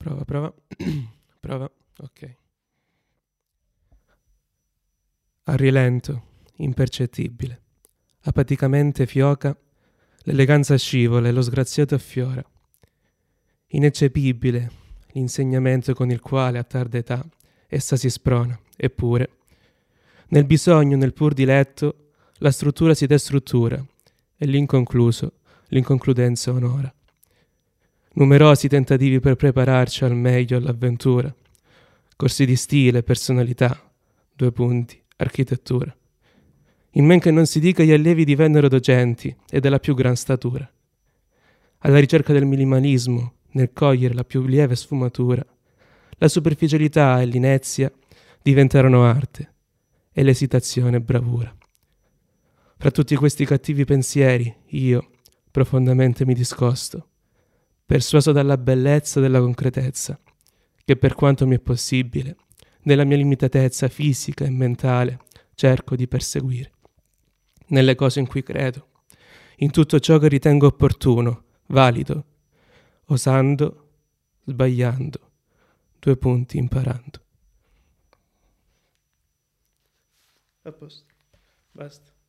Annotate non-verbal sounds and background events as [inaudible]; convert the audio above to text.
Prova, prova. [clears throat] prova. Ok. A rilento, impercettibile. Apaticamente fioca, l'eleganza scivola e lo sgraziato affiora. Ineccepibile l'insegnamento con il quale a tarda età essa si sprona, eppure, nel bisogno, nel pur diletto, la struttura si destruttura e l'inconcluso, l'inconcludenza onora. Numerosi tentativi per prepararci al meglio all'avventura, corsi di stile, personalità, due punti, architettura. In men che non si dica gli allievi divennero docenti e della più gran statura. Alla ricerca del minimalismo, nel cogliere la più lieve sfumatura, la superficialità e l'inezia diventarono arte e l'esitazione bravura. Fra tutti questi cattivi pensieri, io profondamente mi discosto, persuaso dalla bellezza della concretezza, che per quanto mi è possibile, nella mia limitatezza fisica e mentale, cerco di perseguire. Nelle cose in cui credo, in tutto ciò che ritengo opportuno, valido, osando, sbagliando, due punti imparando. A posto, basta.